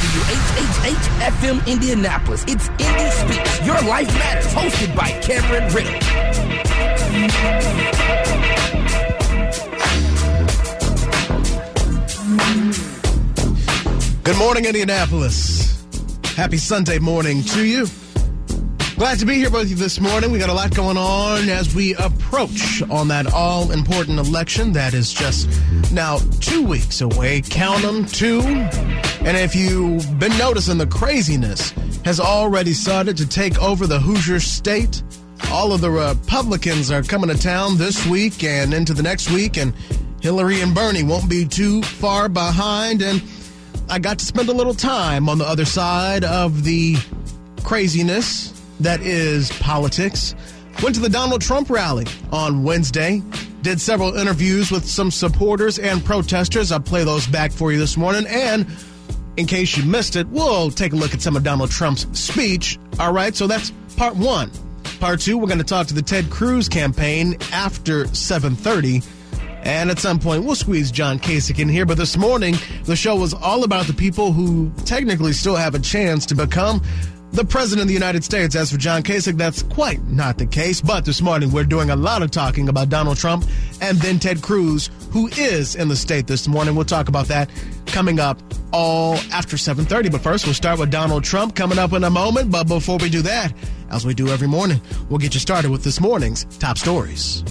WHHH FM Indianapolis. It's Indy Speaks. Your Life Matters, hosted by Cameron Riddle. Good morning, Indianapolis. Happy Sunday morning to you. Glad to be here with you this morning. We got a lot going on as we approach on that all important election that is just now two weeks away. Count them, two. And if you've been noticing, the craziness has already started to take over the Hoosier state. All of the Republicans are coming to town this week and into the next week, and Hillary and Bernie won't be too far behind. And I got to spend a little time on the other side of the craziness that is politics. Went to the Donald Trump rally on Wednesday. Did several interviews with some supporters and protesters. I'll play those back for you this morning. And in case you missed it, we'll take a look at some of Donald Trump's speech. All right, so that's part one. Part two, we're going to talk to the Ted Cruz campaign after 730. And at some point, we'll squeeze John Kasich in here. But this morning, the show was all about the people who technically still have a chance to become the President of the United States. As for John Kasich, that's quite not the case. But this morning, we're doing a lot of talking about Donald Trump and then Ted Cruz, who is in the state this morning. We'll talk about that coming up all after 7.30. But first, we'll start with Donald Trump coming up in a moment. But before we do that, as we do every morning, we'll get you started with this morning's top stories.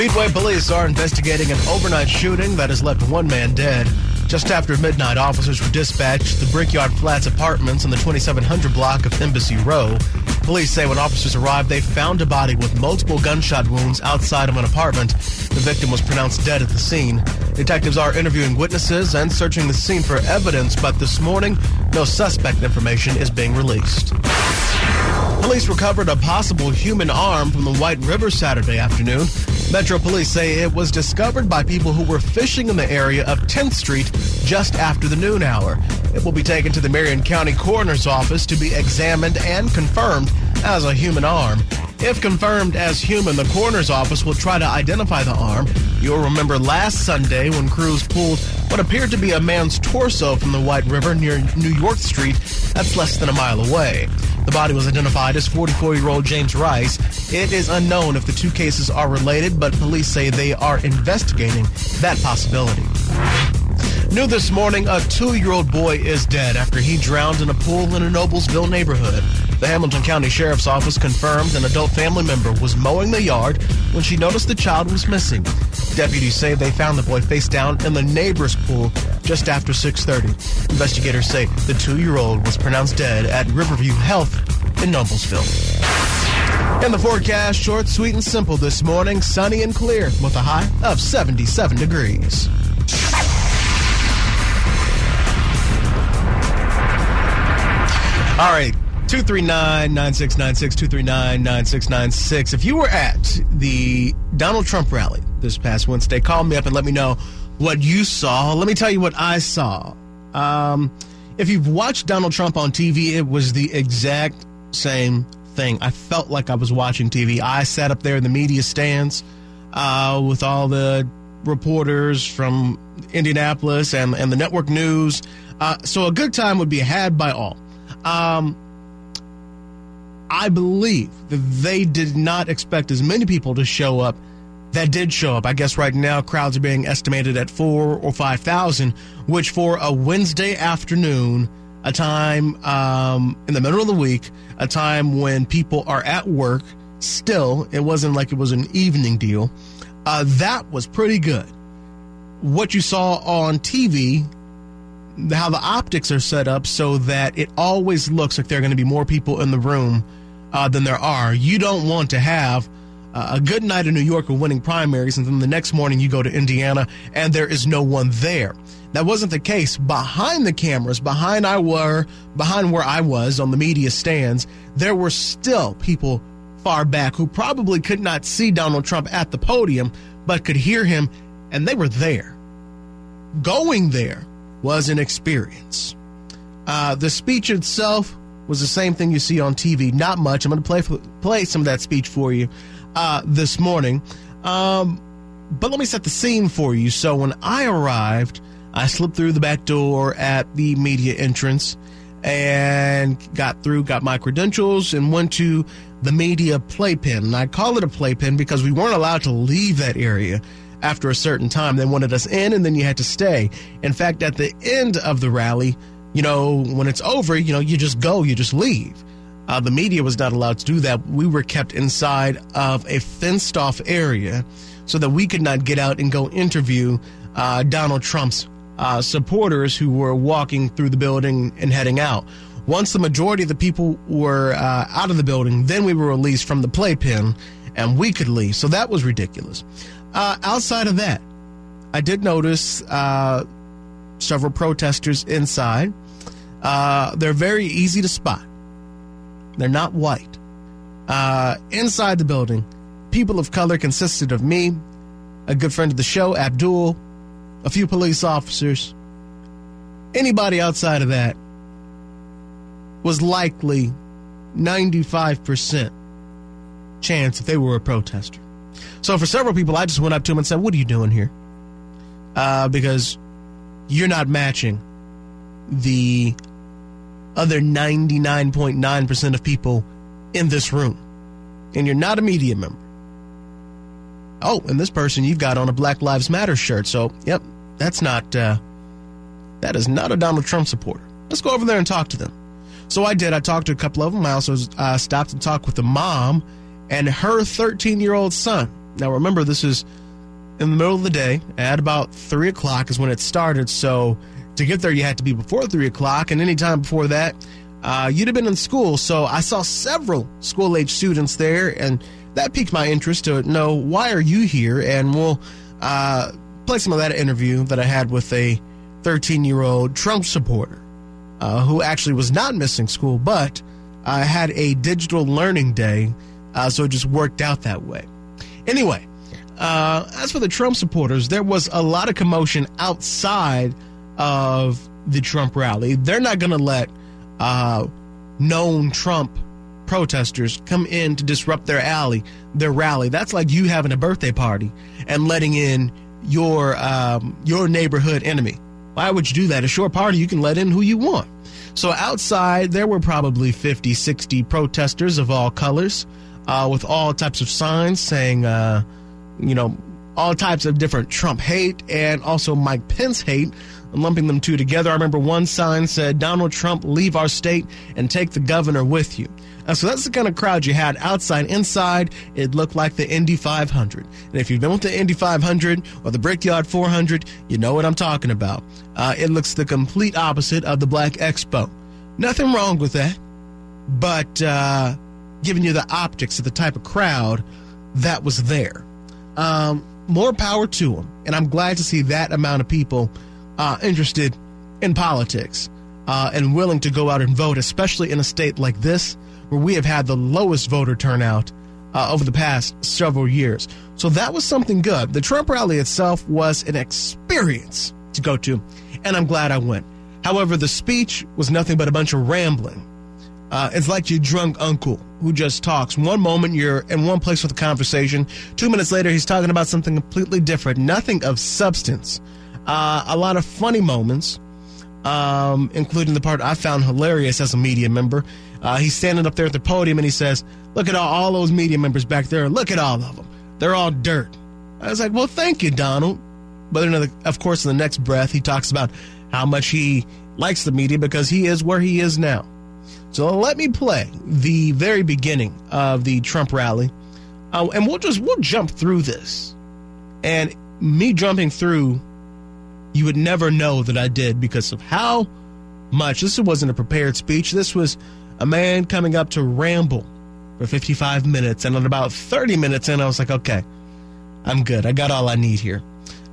Speedway police are investigating an overnight shooting that has left one man dead. Just after midnight, officers were dispatched to the Brickyard Flats apartments in the 2700 block of Embassy Row. Police say when officers arrived, they found a body with multiple gunshot wounds outside of an apartment. The victim was pronounced dead at the scene. Detectives are interviewing witnesses and searching the scene for evidence, but this morning, no suspect information is being released. Police recovered a possible human arm from the White River Saturday afternoon. Metro Police say it was discovered by people who were fishing in the area of 10th Street just after the noon hour. It will be taken to the Marion County Coroner's Office to be examined and confirmed as a human arm. If confirmed as human, the coroner's office will try to identify the arm. You'll remember last Sunday when crews pulled what appeared to be a man's torso from the White River near New York Street. That's less than a mile away. The body was identified as 44 year old James Rice. It is unknown if the two cases are related, but police say they are investigating that possibility. New this morning, a two year old boy is dead after he drowned in a pool in a Noblesville neighborhood. The Hamilton County Sheriff's Office confirmed an adult family member was mowing the yard when she noticed the child was missing. Deputies say they found the boy face down in the neighbor's pool just after 6:30. Investigators say the 2-year-old was pronounced dead at Riverview Health in Noblesville. In the forecast, short, sweet, and simple this morning, sunny and clear with a high of 77 degrees. All right, 239 9696, 239 9696. If you were at the Donald Trump rally this past Wednesday, call me up and let me know what you saw. Let me tell you what I saw. Um, if you've watched Donald Trump on TV, it was the exact same thing. I felt like I was watching TV. I sat up there in the media stands uh, with all the reporters from Indianapolis and, and the network news. Uh, so a good time would be had by all. Um, I believe that they did not expect as many people to show up that did show up. I guess right now crowds are being estimated at four or 5,000, which for a Wednesday afternoon, a time um, in the middle of the week, a time when people are at work, still, it wasn't like it was an evening deal. Uh, that was pretty good. What you saw on TV how the optics are set up so that it always looks like there are going to be more people in the room uh, than there are. You don't want to have uh, a good night in New York of winning primaries, and then the next morning you go to Indiana and there is no one there. That wasn't the case behind the cameras, behind I were, behind where I was on the media stands. There were still people far back who probably could not see Donald Trump at the podium, but could hear him, and they were there. Going there was an experience. Uh, the speech itself was the same thing you see on TV. Not much. I'm going to play play some of that speech for you uh, this morning. Um, but let me set the scene for you. So when I arrived, I slipped through the back door at the media entrance and got through, got my credentials, and went to the media playpen. And I call it a playpen because we weren't allowed to leave that area after a certain time. They wanted us in, and then you had to stay. In fact, at the end of the rally, you know, when it's over, you know, you just go, you just leave. Uh, the media was not allowed to do that. We were kept inside of a fenced off area so that we could not get out and go interview uh, Donald Trump's uh, supporters who were walking through the building and heading out. Once the majority of the people were uh, out of the building, then we were released from the playpen and we could leave. So that was ridiculous. Uh, outside of that, I did notice uh, several protesters inside. Uh, they're very easy to spot. They're not white. Uh, inside the building, people of color consisted of me, a good friend of the show, Abdul, a few police officers. Anybody outside of that was likely 95% chance that they were a protester. So for several people, I just went up to them and said, What are you doing here? Uh, because you're not matching the other 99.9% of people in this room. And you're not a media member. Oh, and this person you've got on a Black Lives Matter shirt. So, yep, that's not, uh, that is not a Donald Trump supporter. Let's go over there and talk to them. So I did. I talked to a couple of them. I also uh, stopped and talked with the mom and her 13 year old son. Now, remember, this is in the middle of the day at about 3 o'clock is when it started. So to get there, you had to be before 3 o'clock. And any time before that, uh, you'd have been in school. So I saw several school age students there, and that piqued my interest to know why are you here? And we'll uh, play some of that interview that I had with a 13 year old Trump supporter uh, who actually was not missing school, but uh, had a digital learning day. Uh, so it just worked out that way. Anyway, uh, as for the Trump supporters, there was a lot of commotion outside of the Trump rally. They're not going to let uh, known Trump protesters come in to disrupt their alley, their rally. That's like you having a birthday party and letting in your um, your neighborhood enemy. Why would you do that? A short party, you can let in who you want. So outside, there were probably 50, 60 protesters of all colors uh, with all types of signs saying, uh, you know, all types of different Trump hate and also Mike Pence hate, lumping them two together. I remember one sign said, Donald Trump, leave our state and take the governor with you. Uh, so that's the kind of crowd you had outside. Inside, it looked like the Indy 500. And if you've been with the Indy 500 or the Brickyard 400, you know what I'm talking about. Uh, it looks the complete opposite of the Black Expo. Nothing wrong with that, but uh, giving you the optics of the type of crowd that was there. Um, more power to them. And I'm glad to see that amount of people uh, interested in politics uh, and willing to go out and vote, especially in a state like this where we have had the lowest voter turnout uh, over the past several years. So that was something good. The Trump rally itself was an experience to go to, and I'm glad I went. However, the speech was nothing but a bunch of rambling. Uh, it's like your drunk uncle who just talks. One moment you're in one place with a conversation, two minutes later he's talking about something completely different, nothing of substance. Uh, a lot of funny moments, um, including the part I found hilarious as a media member. Uh, he's standing up there at the podium and he says, Look at all, all those media members back there. Look at all of them. They're all dirt. I was like, Well, thank you, Donald. But the, of course, in the next breath, he talks about how much he likes the media because he is where he is now. So let me play the very beginning of the Trump rally, uh, and we'll just we'll jump through this. And me jumping through, you would never know that I did because of how much. This wasn't a prepared speech. This was a man coming up to ramble for 55 minutes. And at about 30 minutes in, I was like, okay, I'm good. I got all I need here.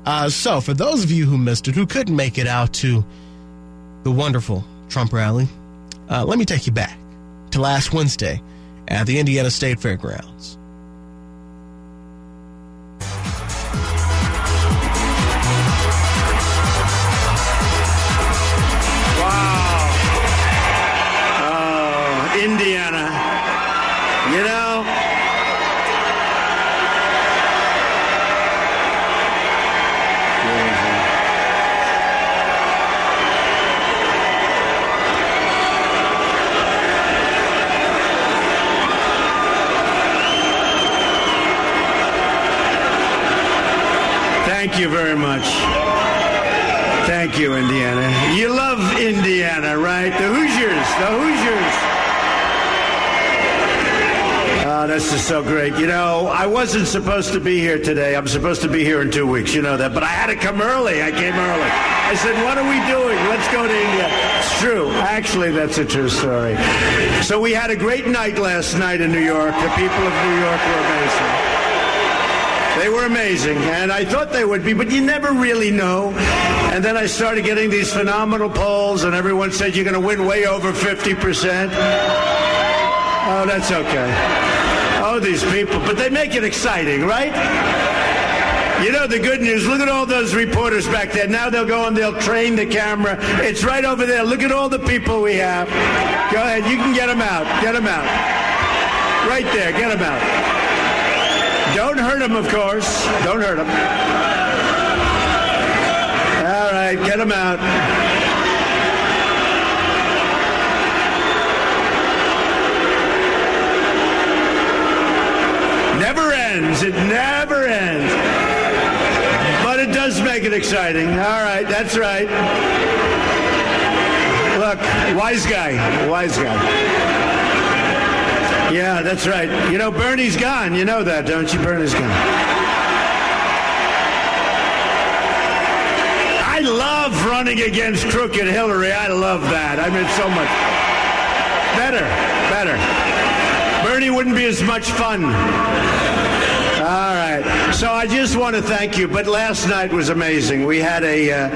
Uh, so, for those of you who missed it, who couldn't make it out to the wonderful Trump rally, uh, let me take you back to last Wednesday at the Indiana State Fairgrounds. Thank you very much. Thank you, Indiana. You love Indiana, right? The Hoosiers, the Hoosiers. Oh, this is so great. You know, I wasn't supposed to be here today. I'm supposed to be here in two weeks. You know that. But I had to come early. I came early. I said, what are we doing? Let's go to India. It's true. Actually, that's a true story. So we had a great night last night in New York. The people of New York were amazing. They were amazing, and I thought they would be, but you never really know. And then I started getting these phenomenal polls, and everyone said you're going to win way over 50%. Oh, that's okay. Oh, these people. But they make it exciting, right? You know the good news. Look at all those reporters back there. Now they'll go and they'll train the camera. It's right over there. Look at all the people we have. Go ahead. You can get them out. Get them out. Right there. Get them out. Don't hurt him, of course. Don't hurt him. All right, get him out. Never ends. It never ends. But it does make it exciting. All right, that's right. Look, wise guy. Wise guy. Yeah, that's right. You know, Bernie's gone. You know that, don't you? Bernie's gone. I love running against crooked Hillary. I love that. I mean, so much better, better. Bernie wouldn't be as much fun. Right. So I just want to thank you. But last night was amazing. We had a uh,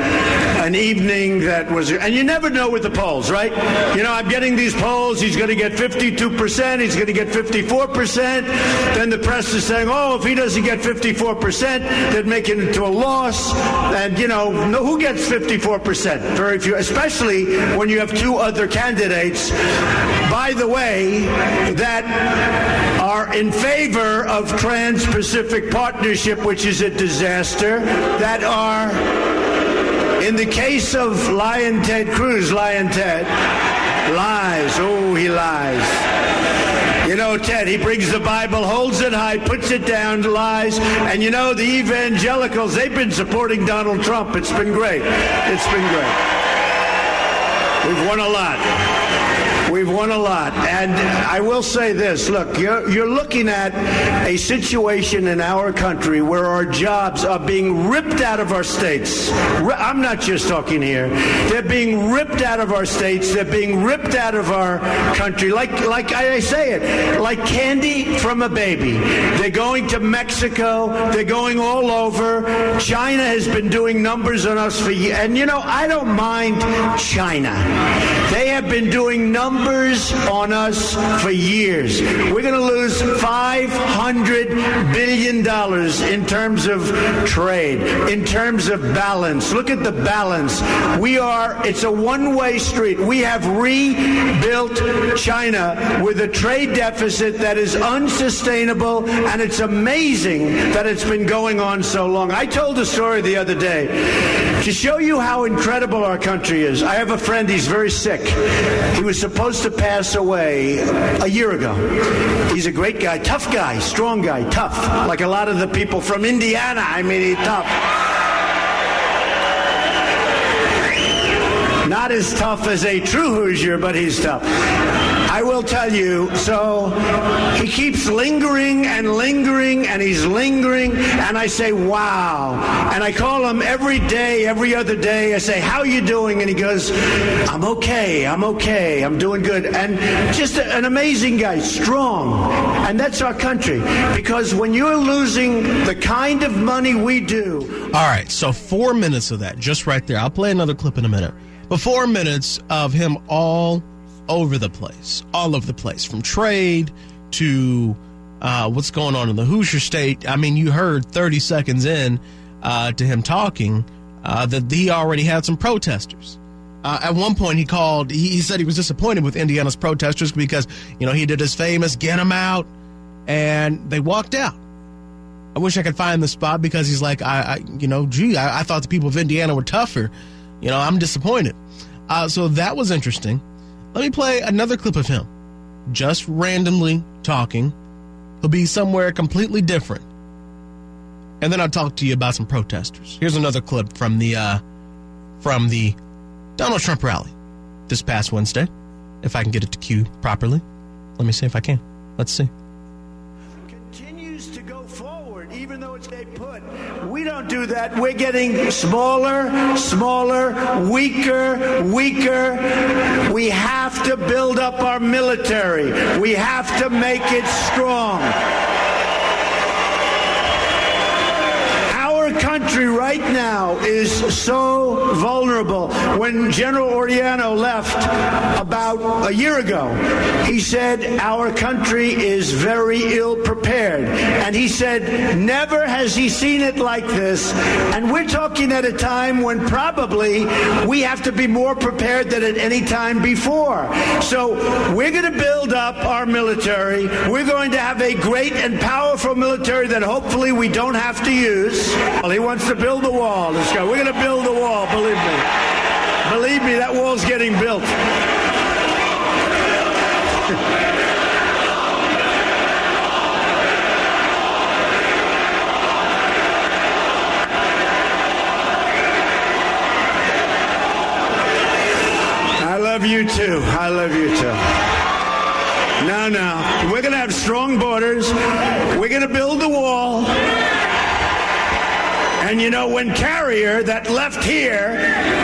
an evening that was, and you never know with the polls, right? You know, I'm getting these polls. He's going to get 52 percent. He's going to get 54 percent. Then the press is saying, oh, if he doesn't get 54 percent, they'd make it into a loss. And you know, who gets 54 percent? Very few, especially when you have two other candidates. By the way, that are in favor of trans Pacific Partnership, which is a disaster, that are, in the case of Lyin' Ted Cruz, Lyin' Ted, lies. Oh, he lies. You know, Ted, he brings the Bible, holds it high, puts it down, lies. And you know, the evangelicals, they've been supporting Donald Trump. It's been great. It's been great. We've won a lot. We've won a lot. And I will say this look, you're, you're looking at a situation in our country where our jobs are being ripped out of our states. I'm not just talking here. They're being ripped out of our states. They're being ripped out of our country. Like, like I say it, like candy from a baby. They're going to Mexico. They're going all over. China has been doing numbers on us for years. And you know, I don't mind China. They have been doing numbers numbers on us for years. We're going to lose $500 billion in terms of trade, in terms of balance. Look at the balance. We are, it's a one way street. We have rebuilt China with a trade deficit that is unsustainable, and it's amazing that it's been going on so long. I told a story the other day to show you how incredible our country is. I have a friend, he's very sick. He was supposed supposed to pass away a year ago. He's a great guy, tough guy, strong guy, tough. Like a lot of the people from Indiana. I mean, he's tough. Not as tough as a true Hoosier, but he's tough. I will tell you, so he keeps lingering and lingering and he's lingering and I say, wow. And I call him every day, every other day. I say, how you doing? And he goes, I'm okay. I'm okay. I'm doing good. And just an amazing guy, strong. And that's our country. Because when you're losing the kind of money we do. All right. So four minutes of that just right there. I'll play another clip in a minute. But four minutes of him all over the place, all over the place, from trade to uh, what's going on in the Hoosier State. I mean, you heard 30 seconds in uh, to him talking uh, that he already had some protesters. Uh, at one point, he called. He, he said he was disappointed with Indiana's protesters because you know he did his famous "get them out," and they walked out. I wish I could find the spot because he's like, I, I you know, gee, I, I, thought the people of Indiana were tougher. You know, I'm disappointed. Uh, so that was interesting. Let me play another clip of him, just randomly talking. He'll be somewhere completely different, and then I'll talk to you about some protesters. Here's another clip from the uh, from the Donald Trump rally this past Wednesday. If I can get it to cue properly, let me see if I can. Let's see. Do that. We're getting smaller, smaller, weaker, weaker. We have to build up our military. We have to make it strong. Our country right now is so vulnerable. When General Odierno left about a year ago, he said our country is very ill prepared. And he said never has he seen it like this. And we're talking at a time when probably we have to be more prepared than at any time before. So we're going to build up our military. We're going to have a great and powerful military that hopefully we don't have to use. Well, he wants to build the wall. Let's go. We're going to build the wall, believe me. Believe me, that wall's getting built. Love you too. I love you too. No, no. We're going to have strong borders. We're going to build the wall. And you know, when Carrier, that left here,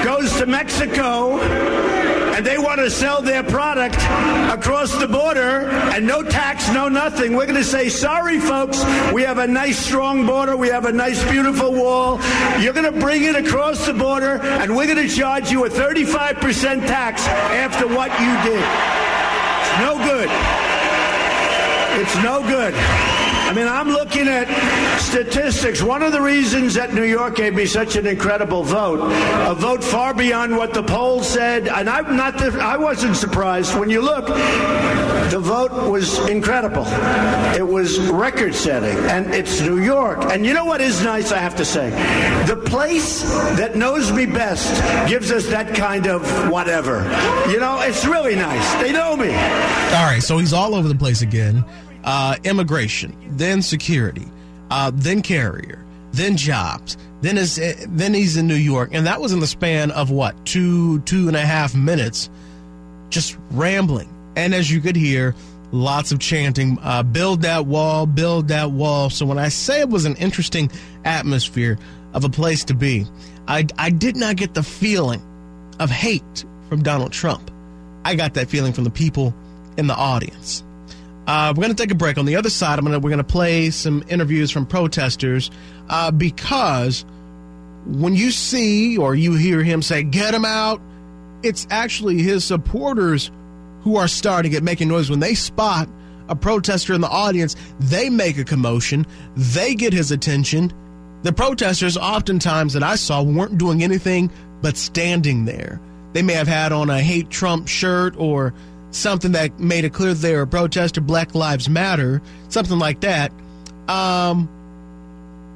goes to Mexico, and they want to sell their product across the border and no tax, no nothing. We're going to say, sorry, folks, we have a nice, strong border. We have a nice, beautiful wall. You're going to bring it across the border, and we're going to charge you a 35% tax after what you did. It's no good. It's no good. I mean, I'm looking at statistics. One of the reasons that New York gave me such an incredible vote, a vote far beyond what the polls said, and I'm not. The, I wasn't surprised when you look. The vote was incredible. It was record-setting, and it's New York. And you know what is nice? I have to say, the place that knows me best gives us that kind of whatever. You know, it's really nice. They know me. All right, so he's all over the place again uh, immigration, then security, uh, then carrier, then jobs, then is then he's in New York, and that was in the span of what two two and a half minutes, just rambling. And as you could hear, lots of chanting, uh, "Build that wall, build that wall." So when I say it was an interesting atmosphere of a place to be, I I did not get the feeling of hate from Donald Trump. I got that feeling from the people in the audience. Uh, we're going to take a break. On the other side, gonna, we're going to play some interviews from protesters uh, because when you see or you hear him say, get him out, it's actually his supporters who are starting it, making noise. When they spot a protester in the audience, they make a commotion, they get his attention. The protesters, oftentimes that I saw, weren't doing anything but standing there. They may have had on a hate Trump shirt or something that made it clear they were a protester, Black Lives Matter, something like that. Um,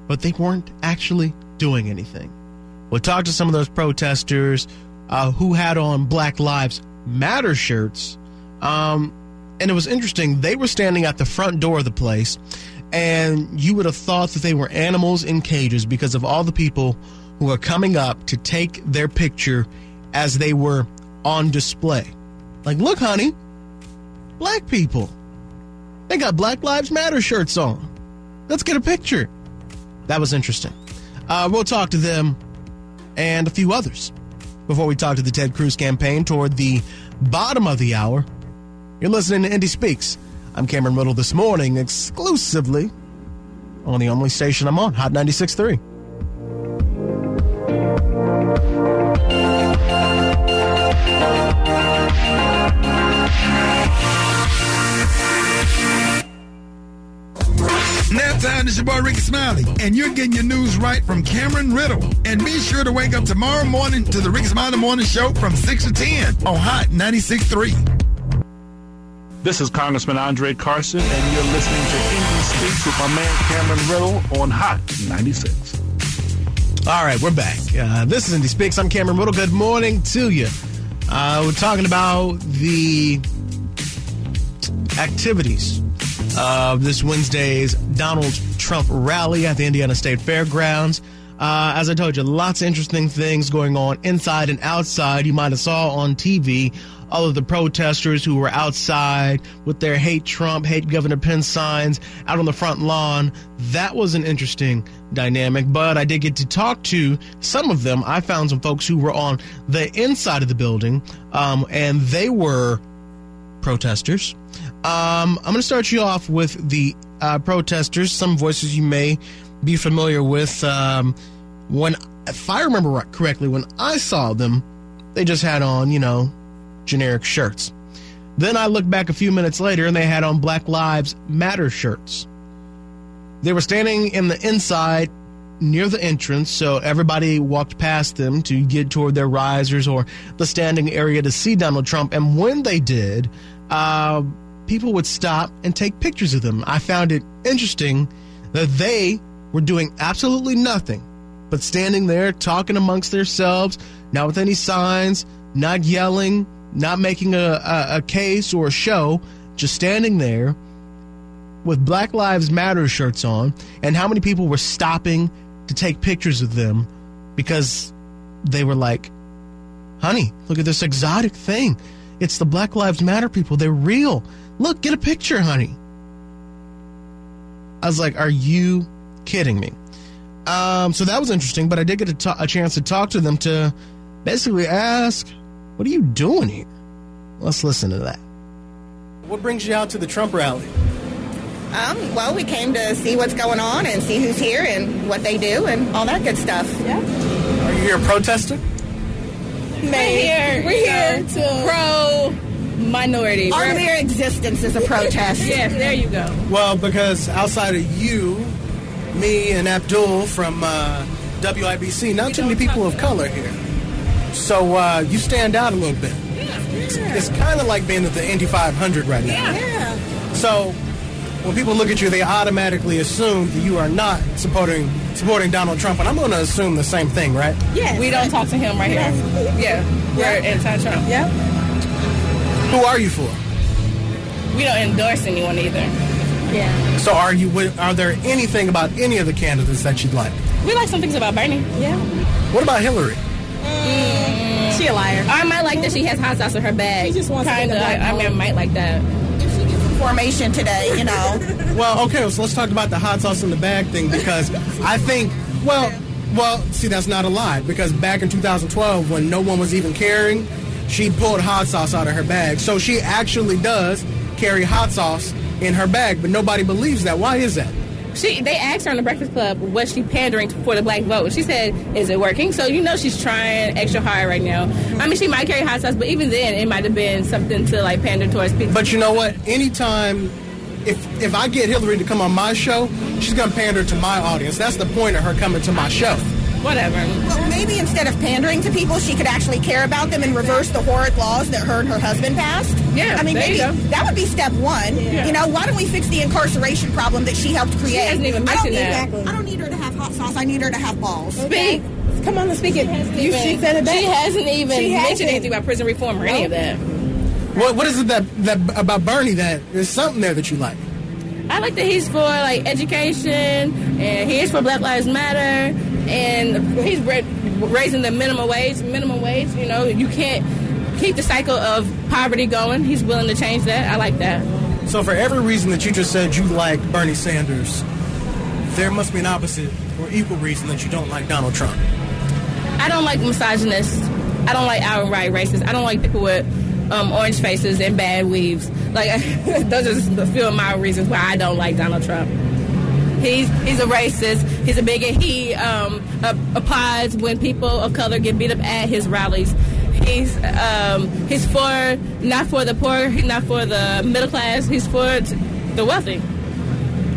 but they weren't actually doing anything. We'll talk to some of those protesters uh, who had on Black Lives Matter shirts. Um, and it was interesting. They were standing at the front door of the place, and you would have thought that they were animals in cages because of all the people who were coming up to take their picture as they were on display. Like, look, honey, black people. They got Black Lives Matter shirts on. Let's get a picture. That was interesting. Uh, we'll talk to them and a few others before we talk to the Ted Cruz campaign toward the bottom of the hour. You're listening to Indy Speaks. I'm Cameron Riddle this morning exclusively on the only station I'm on, Hot 96.3. time. It's your boy Rickey Smiley, and you're getting your news right from Cameron Riddle. And be sure to wake up tomorrow morning to the Rickey Smiley Morning Show from 6 to 10 on Hot 96.3. This is Congressman Andre Carson, and you're listening to Indy Speaks with my man Cameron Riddle on Hot 96. All right, we're back. Uh, this is Indy Speaks. I'm Cameron Riddle. Good morning to you. Uh, we're talking about the activities of this Wednesday's Donald Trump rally at the Indiana State Fairgrounds. Uh, as I told you, lots of interesting things going on inside and outside. You might have saw on TV all of the protesters who were outside with their hate Trump, hate Governor Pence signs out on the front lawn. That was an interesting dynamic, but I did get to talk to some of them. I found some folks who were on the inside of the building, um, and they were protesters. Um, I'm going to start you off with the uh, protesters, some voices you may be familiar with. Um, when, if I remember correctly, when I saw them, they just had on, you know, generic shirts. Then I looked back a few minutes later and they had on Black Lives Matter shirts. They were standing in the inside near the entrance, so everybody walked past them to get toward their risers or the standing area to see Donald Trump. And when they did, uh, people would stop and take pictures of them. I found it interesting that they were doing absolutely nothing but standing there talking amongst themselves, not with any signs, not yelling, not making a, a, a case or a show, just standing there with Black Lives Matter shirts on, and how many people were stopping to take pictures of them because they were like, honey, look at this exotic thing. It's the Black Lives Matter people. They're real. Look, get a picture, honey. I was like, are you kidding me? Um, so that was interesting, but I did get a, t- a chance to talk to them to basically ask what are you doing here? Let's listen to that. What brings you out to the Trump rally? Um, well, we came to see what's going on and see who's here and what they do and all that good stuff. Yeah. Are you here protesting? We're here. We're here to pro minority. Our mere existence is a protest. yes, there you go. Well, because outside of you, me, and Abdul from uh, WIBC, not too many people of color here. So uh, you stand out a little bit. Yeah. It's, it's kind of like being at the Indy 500 right now. Yeah. Yeah. So when people look at you, they automatically assume that you are not supporting supporting Donald Trump, and I'm going to assume the same thing, right? Yes. We don't talk to him right here. Yeah. We're anti-Trump. Yeah. Who are you for? We don't endorse anyone either. Yeah. So are you? Are there anything about any of the candidates that you'd like? We like some things about Bernie. Yeah. What about Hillary? Mm. She a liar. I might like that she has hot sauce in her bag. She just wants to Kinda. I, I mean, I might like that. Formation today, you know. Well, okay, so let's talk about the hot sauce in the bag thing because I think, well, well, see, that's not a lie because back in 2012, when no one was even caring, she pulled hot sauce out of her bag. So she actually does carry hot sauce in her bag, but nobody believes that. Why is that? She they asked her on the Breakfast Club was she pandering for the black vote. She said, "Is it working?" So you know she's trying extra hard right now. I mean, she might carry hot sauce, but even then, it might have been something to like pander towards people. But you know what? Anytime, if if I get Hillary to come on my show, she's gonna pander to my audience. That's the point of her coming to my show. Whatever. Well, maybe instead of pandering to people, she could actually care about them and reverse the horrid laws that her and her husband passed. Yeah, I mean, maybe that would be step one. Yeah. You know, why don't we fix the incarceration problem that she helped create? She hasn't even I don't mentioned need, that. I don't need her to have hot sauce. I need her to have balls. Speak. Come on and speak it. You, she said it back. She hasn't even She mentioned hasn't. anything about prison reform or any of that. What what is it that that about Bernie that there's something there that you like? I like that he's for like education and he is for Black Lives Matter and he's ra- raising the minimum wage. Minimum wage, you know, you can't keep the cycle of poverty going. He's willing to change that. I like that. So for every reason that you just said you like Bernie Sanders, there must be an opposite or equal reason that you don't like Donald Trump. I don't like misogynists. I don't like outright racists. I don't like people with um, orange faces and bad weaves. Like those are just a few of my reasons why I don't like Donald Trump. He's he's a racist. He's a bigot. He um, applies when people of color get beat up at his rallies. He's um, he's for not for the poor. Not for the middle class. He's for the wealthy.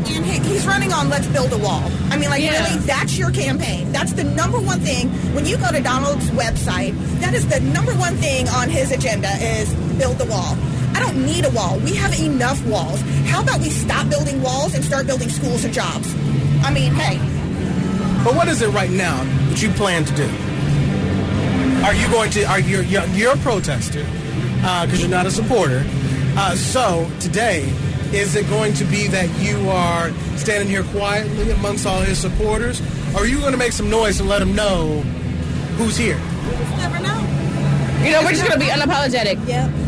And he's running on Let's Build a Wall. I mean, like, Yeah. really, that's your campaign. That's the number one thing. When you go to Donald's website, that is the number one thing on his agenda is build the wall. I don't need a wall. We have enough walls. How about we stop building walls and start building schools and jobs? I mean, hey, But what is it right now that you plan to do? Are you going to? Are you you're, you're a protester because you're not a supporter? Uh, so today, is it going to be that you are standing here quietly amongst all his supporters, or are you going to make some noise and let him know who's here? never know. You know, we're just gonna be unapologetic. Yep.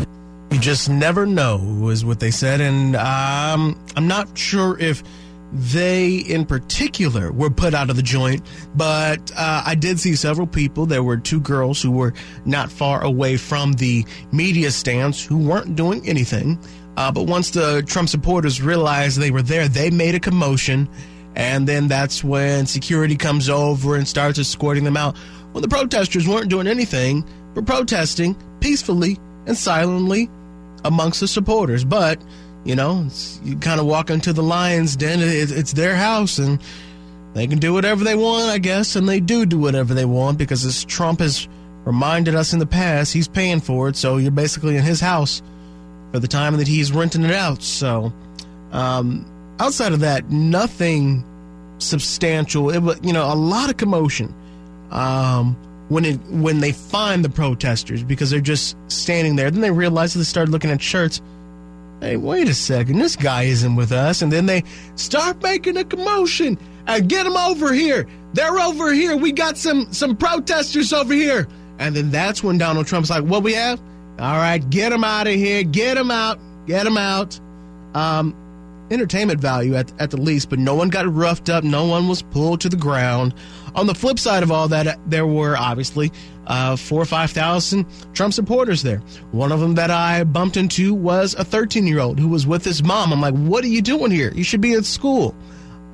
You just never know, is what they said. And um, I'm not sure if they in particular were put out of the joint, but uh, I did see several people. There were two girls who were not far away from the media stands who weren't doing anything. Uh, but once the Trump supporters realized they were there, they made a commotion. And then that's when security comes over and starts escorting them out. Well, the protesters weren't doing anything but protesting peacefully and silently amongst the supporters. But, you know, you kind of walk into the lion's den. It, it's their house and they can do whatever they want, I guess. And they do do whatever they want because as Trump has reminded us in the past, he's paying for it. So you're basically in his house for the time that he's renting it out. So, um, outside of that, nothing substantial. It was, you know, a lot of commotion um, when it when they find the protesters because they're just standing there. Then they realize they start looking at shirts. Hey, wait a second, this guy isn't with us. And then they start making a commotion. Uh, get them over here. They're over here. We got some some protesters over here. And then that's when Donald Trump's like, "What we have? All right, get them out of here. Get them out. Get them out." Um, entertainment value at, at the least, but no one got roughed up. No one was pulled to the ground. On the flip side of all that, there were obviously uh, four or 5,000 Trump supporters there. One of them that I bumped into was a 13 year old who was with his mom. I'm like, what are you doing here? You should be at school.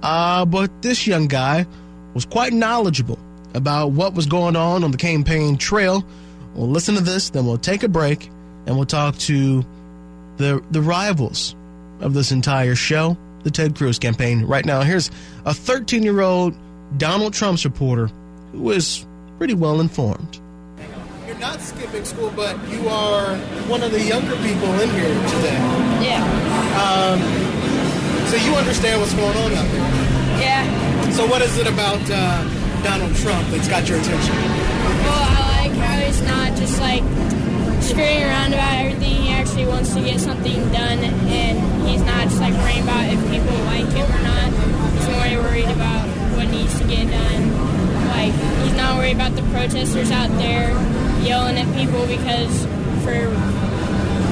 Uh, but this young guy was quite knowledgeable about what was going on on the campaign trail. We'll listen to this, then we'll take a break, and we'll talk to the the rivals of this entire show, the Ted Cruz campaign. Right now, here's a 13 year old Donald Trump supporter who is pretty well informed. You're not skipping school, but you are one of the younger people in here today. Yeah. Um, so you understand what's going on out there. Yeah. So what is it about uh, Donald Trump that's got your attention? Well, I like how he's not just like screwing around about everything. He actually wants to get something done, and he's not just like worrying about if people like him or not. He's more worried about what needs to get done. Like he's not worried about the protesters out there yelling at people because for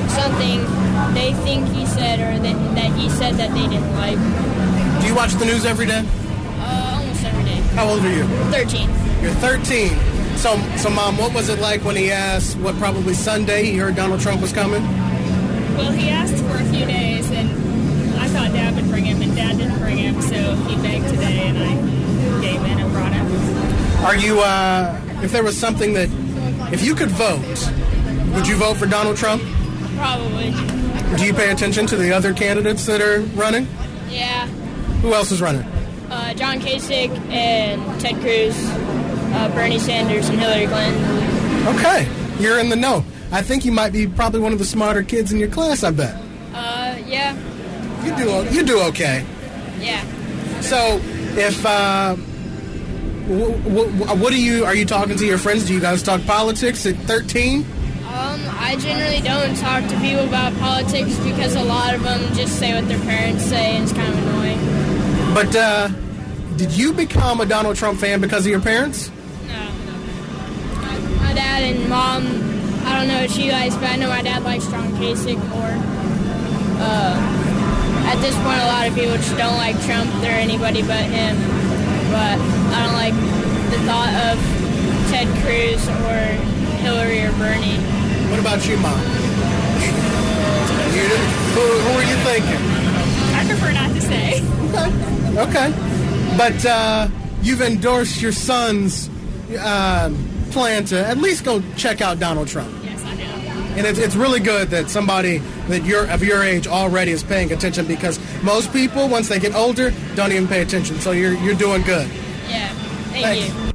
something they think he said or that, that he said that they didn't like. Do you watch the news every day? Uh, almost every day. How old are you? 13. You're 13. So, so mom, what was it like when he asked what probably Sunday he heard Donald Trump was coming? Well, he asked for a few days, and thought Dad would bring him, and Dad didn't bring him, so he begged today, and I gave in and brought him. Are you, uh, if there was something that, if you could vote, would you vote for Donald Trump? Probably. Do you pay attention to the other candidates that are running? Yeah. Who else is running? Uh, John Kasich and Ted Cruz, uh, Bernie Sanders, and Hillary Clinton. Okay, you're in the know. I think you might be probably one of the smarter kids in your class. I bet Uh, yeah. You do. You do okay. Yeah. So, if uh, what do you? Are you talking to your friends? Do you guys talk politics at 13? Um, I generally don't talk to people about politics because a lot of them just say what their parents say, and it's kind of annoying. But uh, did you become a Donald Trump fan because of your parents? No. My dad and mom, I don't know what she likes, but I know my dad likes John Kasich or, uh, at this point, a lot of people just don't like Trump or anybody but him. But I don't like the thought of Ted Cruz or Hillary or Bernie. What about you, mom? You, who, who are you thinking? I prefer not to say. Okay, but uh, you've endorsed your son's uh, plan to at least go check out Donald Trump. Yes, I do. And it's, it's really good that somebody that you're of your age already is paying attention because most people, once they get older, don't even pay attention. So you're you're doing good. Yeah. Thank Thanks. you.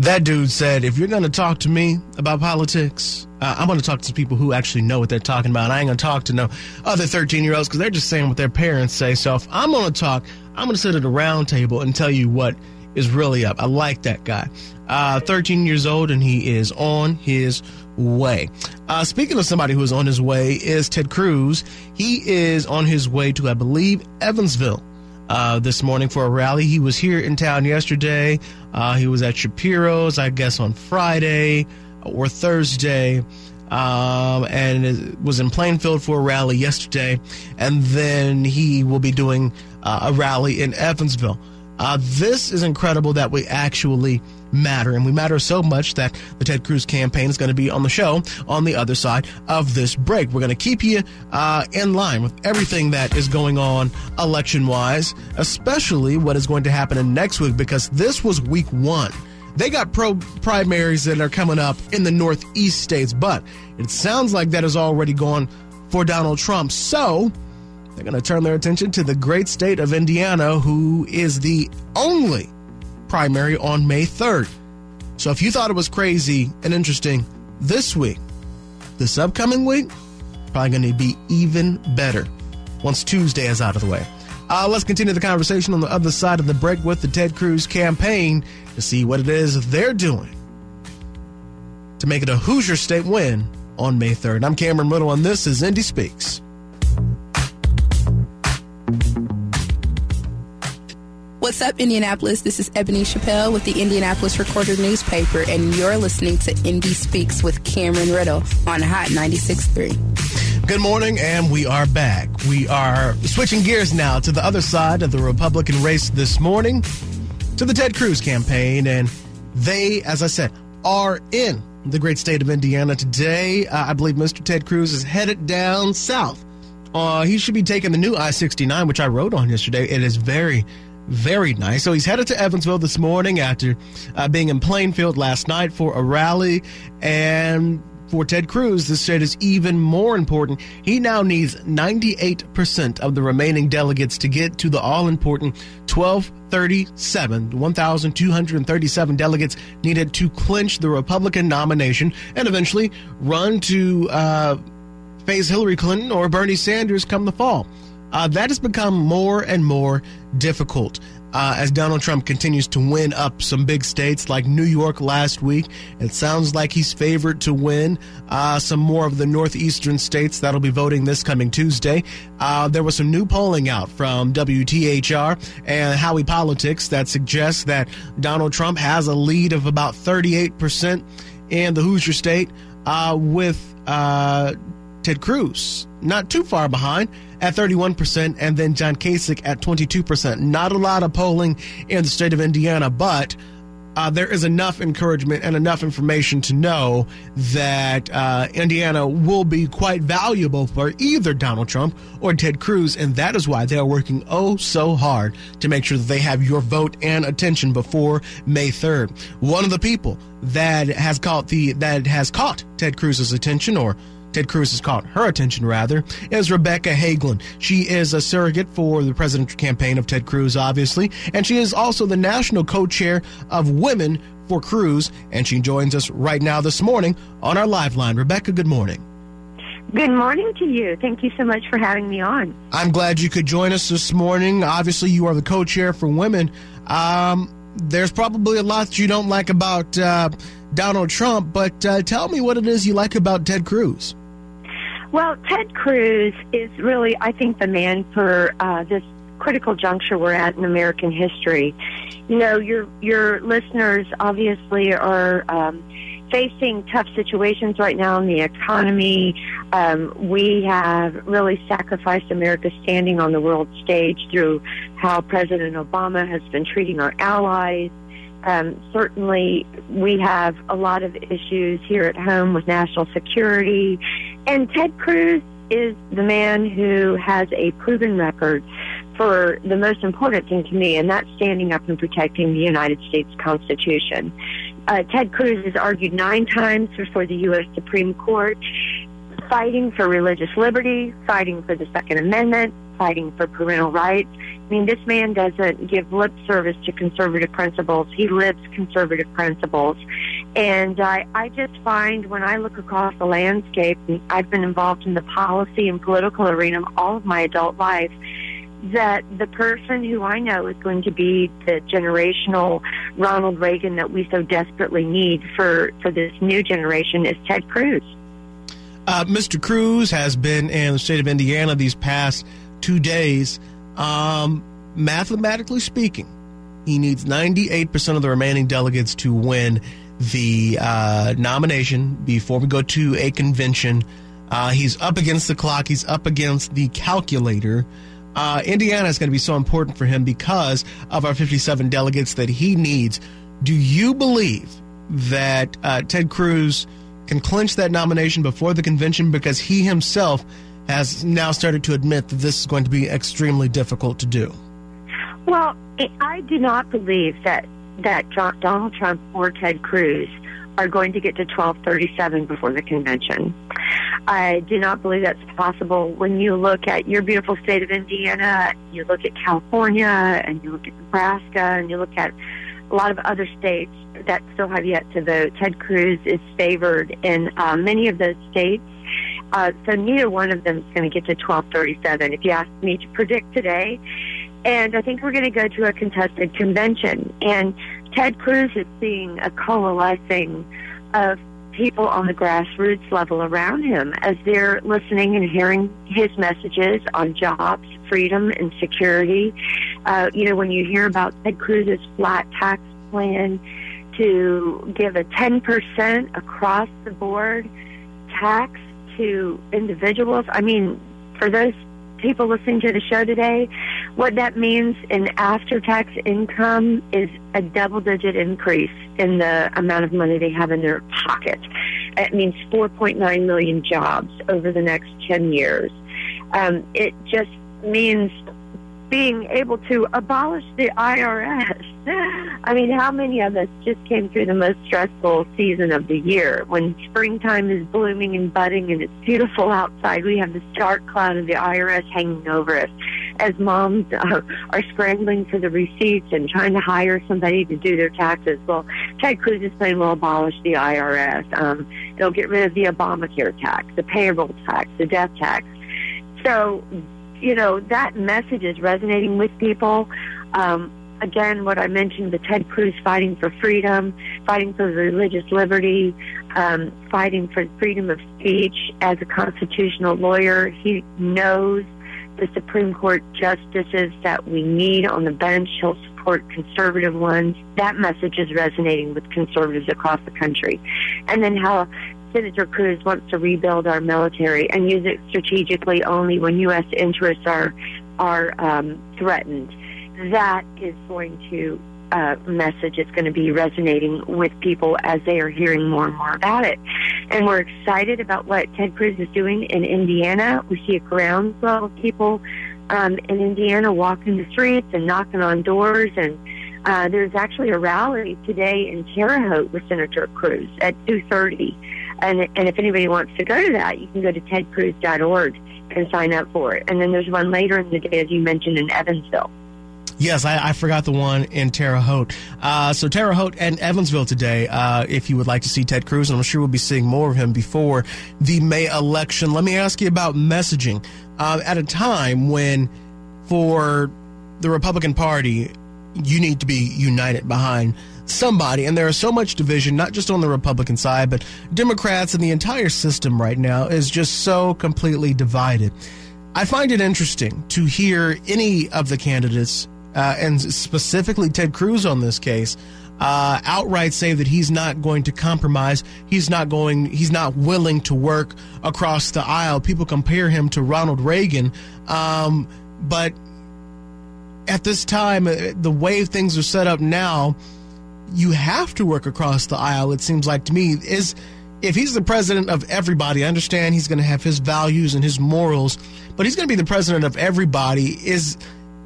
That dude said, if you're going to talk to me about politics, uh, I'm going to talk to people who actually know what they're talking about. I ain't going to talk to no other 13 year olds because they're just saying what their parents say. So if I'm going to talk, I'm going to sit at a round table and tell you what is really up. I like that guy. Uh, 13 years old and he is on his way. Uh, speaking of somebody who is on his way is Ted Cruz. He is on his way to, I believe, Evansville uh, this morning for a rally. He was here in town yesterday. Uh, he was at Shapiro's, I guess, on Friday or Thursday. Um, and was in Plainfield for a rally yesterday. And then he will be doing uh, a rally in Evansville. Uh, this is incredible that we actually matter, and we matter so much that the Ted Cruz campaign is going to be on the show on the other side of this break. We're going to keep you uh, in line with everything that is going on election wise, especially what is going to happen in next week, because this was week one. They got pro primaries that are coming up in the Northeast states, but it sounds like that has already gone for Donald Trump. So, they're going to turn their attention to the great state of Indiana, who is the only primary on May 3rd. So if you thought it was crazy and interesting this week, this upcoming week, probably going to be even better once Tuesday is out of the way. Uh, let's continue the conversation on the other side of the break with the Ted Cruz campaign to see what it is they're doing to make it a Hoosier State win on May 3rd. I'm Cameron Riddle, and this is Indy Speaks. What's up, Indianapolis? This is Ebony Chappelle with the Indianapolis Recorder newspaper, and you're listening to Indy Speaks with Cameron Riddle on Hot 96.3. Good morning, and we are back. We are switching gears now to the other side of the Republican race this morning, to the Ted Cruz campaign, and they, as I said, are in the great state of Indiana today. Uh, I believe Mr. Ted Cruz is headed down south. Uh, he should be taking the new I 69, which I wrote on yesterday. It is very, very nice. So he's headed to Evansville this morning after uh, being in Plainfield last night for a rally. And for Ted Cruz, this state is even more important. He now needs 98% of the remaining delegates to get to the all important 1237, 1,237 delegates needed to clinch the Republican nomination and eventually run to uh, face Hillary Clinton or Bernie Sanders come the fall. Uh, that has become more and more difficult uh, as Donald Trump continues to win up some big states like New York last week. It sounds like he's favored to win uh, some more of the northeastern states that'll be voting this coming Tuesday. Uh, there was some new polling out from WTHR and Howey Politics that suggests that Donald Trump has a lead of about 38% in the Hoosier state uh, with uh, Ted Cruz, not too far behind at 31%, and then John Kasich at 22%. Not a lot of polling in the state of Indiana, but uh, there is enough encouragement and enough information to know that uh, Indiana will be quite valuable for either Donald Trump or Ted Cruz, and that is why they are working oh so hard to make sure that they have your vote and attention before May 3rd. One of the people that has caught the that has caught Ted Cruz's attention, or Ted Cruz has caught her attention rather, is Rebecca Hagelin. She is a surrogate for the presidential campaign of Ted Cruz, obviously, and she is also the national co-chair of Women for Cruz, and she joins us right now this morning on our live line. Rebecca, good morning. Good morning to you. Thank you so much for having me on. I'm glad you could join us this morning. Obviously, you are the co-chair for Women. Um, there's probably a lot that you don't like about uh, Donald Trump, but uh, tell me what it is you like about Ted Cruz. Well, Ted Cruz is really, I think, the man for uh, this critical juncture we're at in American history. You know, your your listeners obviously are um, facing tough situations right now in the economy. Um, we have really sacrificed America's standing on the world stage through how President Obama has been treating our allies. Um, certainly, we have a lot of issues here at home with national security. And Ted Cruz is the man who has a proven record for the most important thing to me, and that's standing up and protecting the United States Constitution. Uh, Ted Cruz has argued nine times before the U.S. Supreme Court fighting for religious liberty, fighting for the Second Amendment, fighting for parental rights. I mean, this man doesn't give lip service to conservative principles. He lives conservative principles. And I, I just find when I look across the landscape, and I've been involved in the policy and political arena all of my adult life, that the person who I know is going to be the generational Ronald Reagan that we so desperately need for, for this new generation is Ted Cruz. Uh, Mr. Cruz has been in the state of Indiana these past two days. Um, mathematically speaking, he needs 98% of the remaining delegates to win the uh, nomination before we go to a convention. Uh, he's up against the clock, he's up against the calculator. Uh, Indiana is going to be so important for him because of our 57 delegates that he needs. Do you believe that uh, Ted Cruz can clinch that nomination before the convention because he himself has now started to admit that this is going to be extremely difficult to do? Well, I do not believe that that Donald Trump or Ted Cruz are going to get to 1237 before the convention. I do not believe that's possible. When you look at your beautiful state of Indiana, you look at California, and you look at Nebraska, and you look at a lot of other states that still have yet to vote. Ted Cruz is favored in uh, many of those states. Uh, so neither one of them is going to get to 1237. If you ask me to predict today, and I think we're going to go to a contested convention. And Ted Cruz is seeing a coalescing of people on the grassroots level around him as they're listening and hearing his messages on jobs, freedom, and security. Uh, you know, when you hear about Ted Cruz's flat tax plan to give a 10% across the board tax to individuals, I mean, for those people listening to the show today, what that means in after tax income is a double digit increase in the amount of money they have in their pocket. It means 4.9 million jobs over the next 10 years. Um, it just means being able to abolish the IRS. I mean, how many of us just came through the most stressful season of the year when springtime is blooming and budding and it's beautiful outside? We have this dark cloud of the IRS hanging over us as moms uh, are scrambling for the receipts and trying to hire somebody to do their taxes. Well, Ted Cruz is saying we'll abolish the IRS. Um, they'll get rid of the Obamacare tax, the payroll tax, the death tax. So you know, that message is resonating with people. Um, again, what I mentioned, the Ted Cruz fighting for freedom, fighting for religious liberty, um, fighting for freedom of speech as a constitutional lawyer. He knows the Supreme Court justices that we need on the bench. He'll support conservative ones. That message is resonating with conservatives across the country. And then how Senator Cruz wants to rebuild our military and use it strategically only when U.S. interests are are um, threatened. That is going to uh, message is going to be resonating with people as they are hearing more and more about it. And we're excited about what Ted Cruz is doing in Indiana. We see a groundswell of people um, in Indiana walking the streets and knocking on doors and uh, there's actually a rally today in Terre Haute with Senator Cruz at 2:30, and and if anybody wants to go to that, you can go to tedcruz.org and sign up for it. And then there's one later in the day, as you mentioned, in Evansville. Yes, I, I, forgot the one in Terre Haute. Uh, so Terre Haute and Evansville today. Uh, if you would like to see Ted Cruz, and I'm sure we'll be seeing more of him before the May election. Let me ask you about messaging uh, at a time when, for the Republican Party, you need to be united behind somebody. And there is so much division, not just on the Republican side, but Democrats and the entire system right now is just so completely divided. I find it interesting to hear any of the candidates, uh, and specifically Ted Cruz on this case, uh, outright say that he's not going to compromise. He's not going. He's not willing to work across the aisle. People compare him to Ronald Reagan, um, but at this time, uh, the way things are set up now, you have to work across the aisle. It seems like to me is if he's the president of everybody. I understand he's going to have his values and his morals, but he's going to be the president of everybody. Is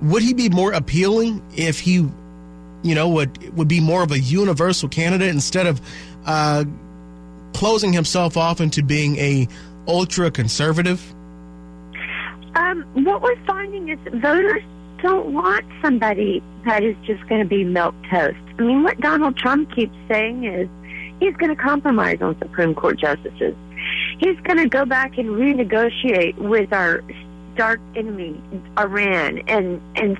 would he be more appealing if he, you know, would would be more of a universal candidate instead of uh, closing himself off into being a ultra conservative? Um, what we're finding is voters don't want somebody that is just going to be milk toast. I mean, what Donald Trump keeps saying is he's going to compromise on Supreme Court justices. He's going to go back and renegotiate with our stark enemy, Iran, and and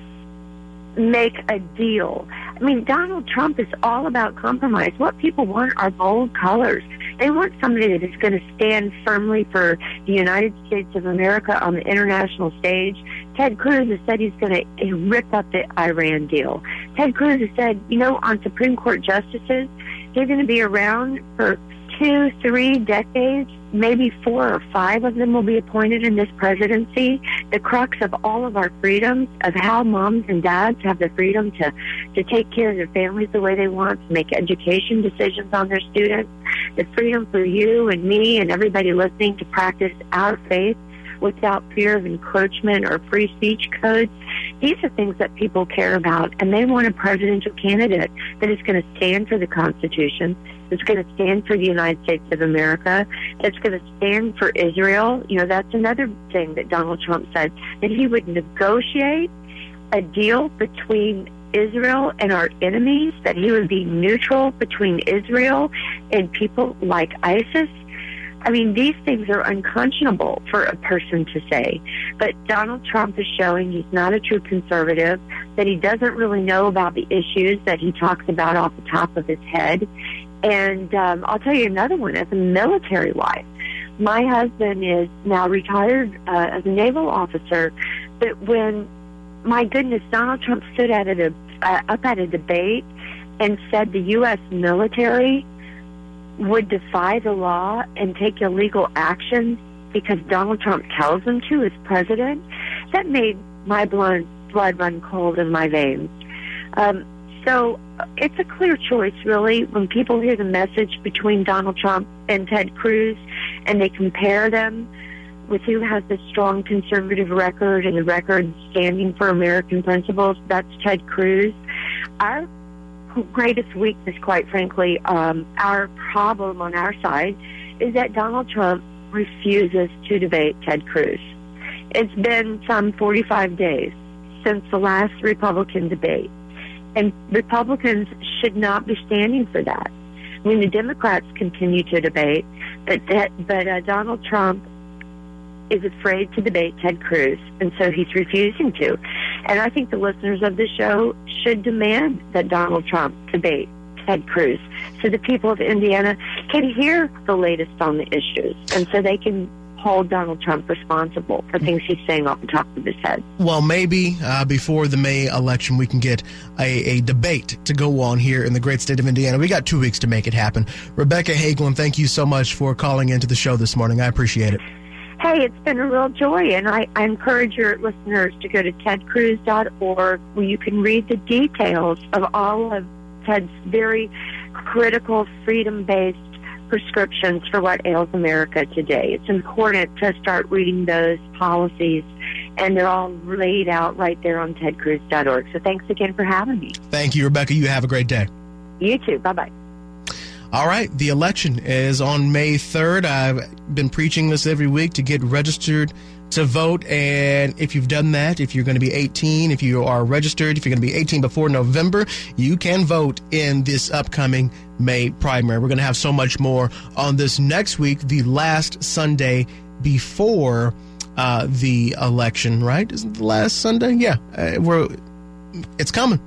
make a deal. I mean, Donald Trump is all about compromise. What people want are bold colors. They want somebody that is going to stand firmly for the United States of America on the international stage. Ted Cruz has said he's going to rip up the Iran deal. Ted Cruz has said, you know, on Supreme Court justices, they're going to be around for two, three decades, maybe four or five of them will be appointed in this presidency. The crux of all of our freedoms, of how moms and dads have the freedom to, to take care of their families the way they want, to make education decisions on their students, the freedom for you and me and everybody listening to practice our faith without fear of encroachment or free speech codes. These are things that people care about, and they want a presidential candidate that is going to stand for the Constitution, that's going to stand for the United States of America, that's going to stand for Israel. You know, that's another thing that Donald Trump said, that he would negotiate a deal between Israel and our enemies, that he would be neutral between Israel and people like ISIS. I mean, these things are unconscionable for a person to say. But Donald Trump is showing he's not a true conservative, that he doesn't really know about the issues that he talks about off the top of his head. And um, I'll tell you another one as a military wife. My husband is now retired uh, as a naval officer, but when, my goodness, Donald Trump stood at a, uh, up at a debate and said the U.S. military would defy the law and take illegal actions because Donald Trump tells them to as president, that made my blood, blood run cold in my veins. Um, so it's a clear choice, really, when people hear the message between Donald Trump and Ted Cruz and they compare them with who has the strong conservative record and the record standing for American principles. That's Ted Cruz. Our greatest weakness, quite frankly, um, our problem on our side is that Donald Trump refuses to debate Ted Cruz. It's been some 45 days since the last Republican debate. And Republicans should not be standing for that. I mean, the Democrats continue to debate, but that, but uh, Donald Trump is afraid to debate Ted Cruz, and so he's refusing to. And I think the listeners of the show should demand that Donald Trump debate Ted Cruz so the people of Indiana can hear the latest on the issues, and so they can hold Donald Trump responsible for things he's saying off the top of his head. Well, maybe uh, before the May election, we can get a, a, debate to go on here in the great state of Indiana. We got two weeks to make it happen. Rebecca Hagelin, thank you so much for calling into the show this morning. I appreciate it. Hey, it's been a real joy, and I, I encourage your listeners to go to tedcruz.org where you can read the details of all of Ted's very critical, freedom based prescriptions for what ails America today. It's important to start reading those policies, and they're all laid out right there on tedcruz.org. So thanks again for having me. Thank you, Rebecca. You have a great day. You too. Bye bye. All right, the election is on May 3rd. I've been preaching this every week to get registered to vote. And if you've done that, if you're going to be 18, if you are registered, if you're going to be 18 before November, you can vote in this upcoming May primary. We're going to have so much more on this next week, the last Sunday before uh, the election, right? Isn't the last Sunday? Yeah, uh, we're it's coming.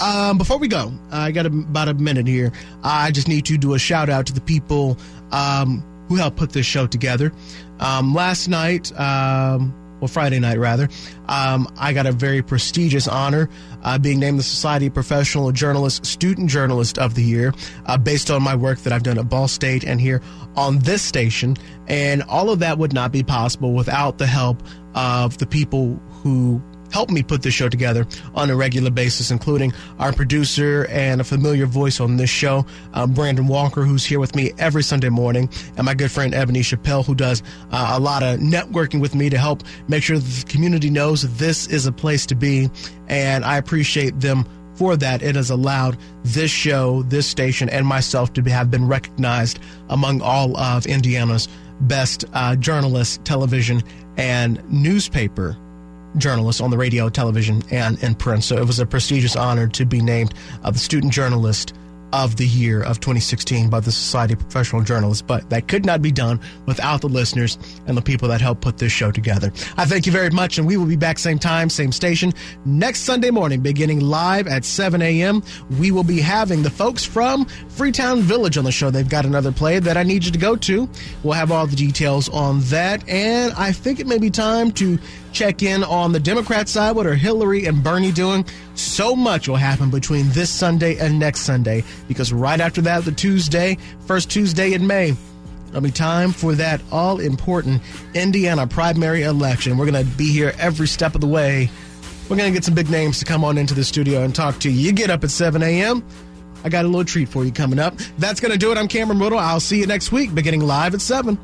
Um, before we go, I got about a minute here. I just need to do a shout out to the people um, who helped put this show together. Um, last night, um, well, Friday night rather, um, I got a very prestigious honor uh, being named the Society of Professional Journalists Student Journalist of the Year uh, based on my work that I've done at Ball State and here on this station. And all of that would not be possible without the help of the people who help me put this show together on a regular basis, including our producer and a familiar voice on this show, uh, Brandon Walker, who's here with me every Sunday morning, and my good friend Ebony Chappelle, who does uh, a lot of networking with me to help make sure the community knows this is a place to be. And I appreciate them for that. It has allowed this show, this station, and myself to have been recognized among all of Indiana's best uh, journalist, television, and newspaper journalists on the radio, television, and in print. So it was a prestigious honor to be named uh, the student journalist of the year of 2016 by the Society of Professional Journalists, but that could not be done without the listeners and the people that helped put this show together. I thank you very much, and we will be back same time, same station next Sunday morning, beginning live at 7 a.m. We will be having the folks from Freetown Village on the show. They've got another play that I need you to go to. We'll have all the details on that, and I think it may be time to check in on the Democrat side. What are Hillary and Bernie doing? So much will happen between this Sunday and next Sunday because right after that, the Tuesday, first Tuesday in May, it'll be time for that all important Indiana primary election. We're going to be here every step of the way. We're going to get some big names to come on into the studio and talk to you. You get up at 7 a.m. I got a little treat for you coming up. That's going to do it. I'm Cameron Riddle. I'll see you next week, beginning live at 7.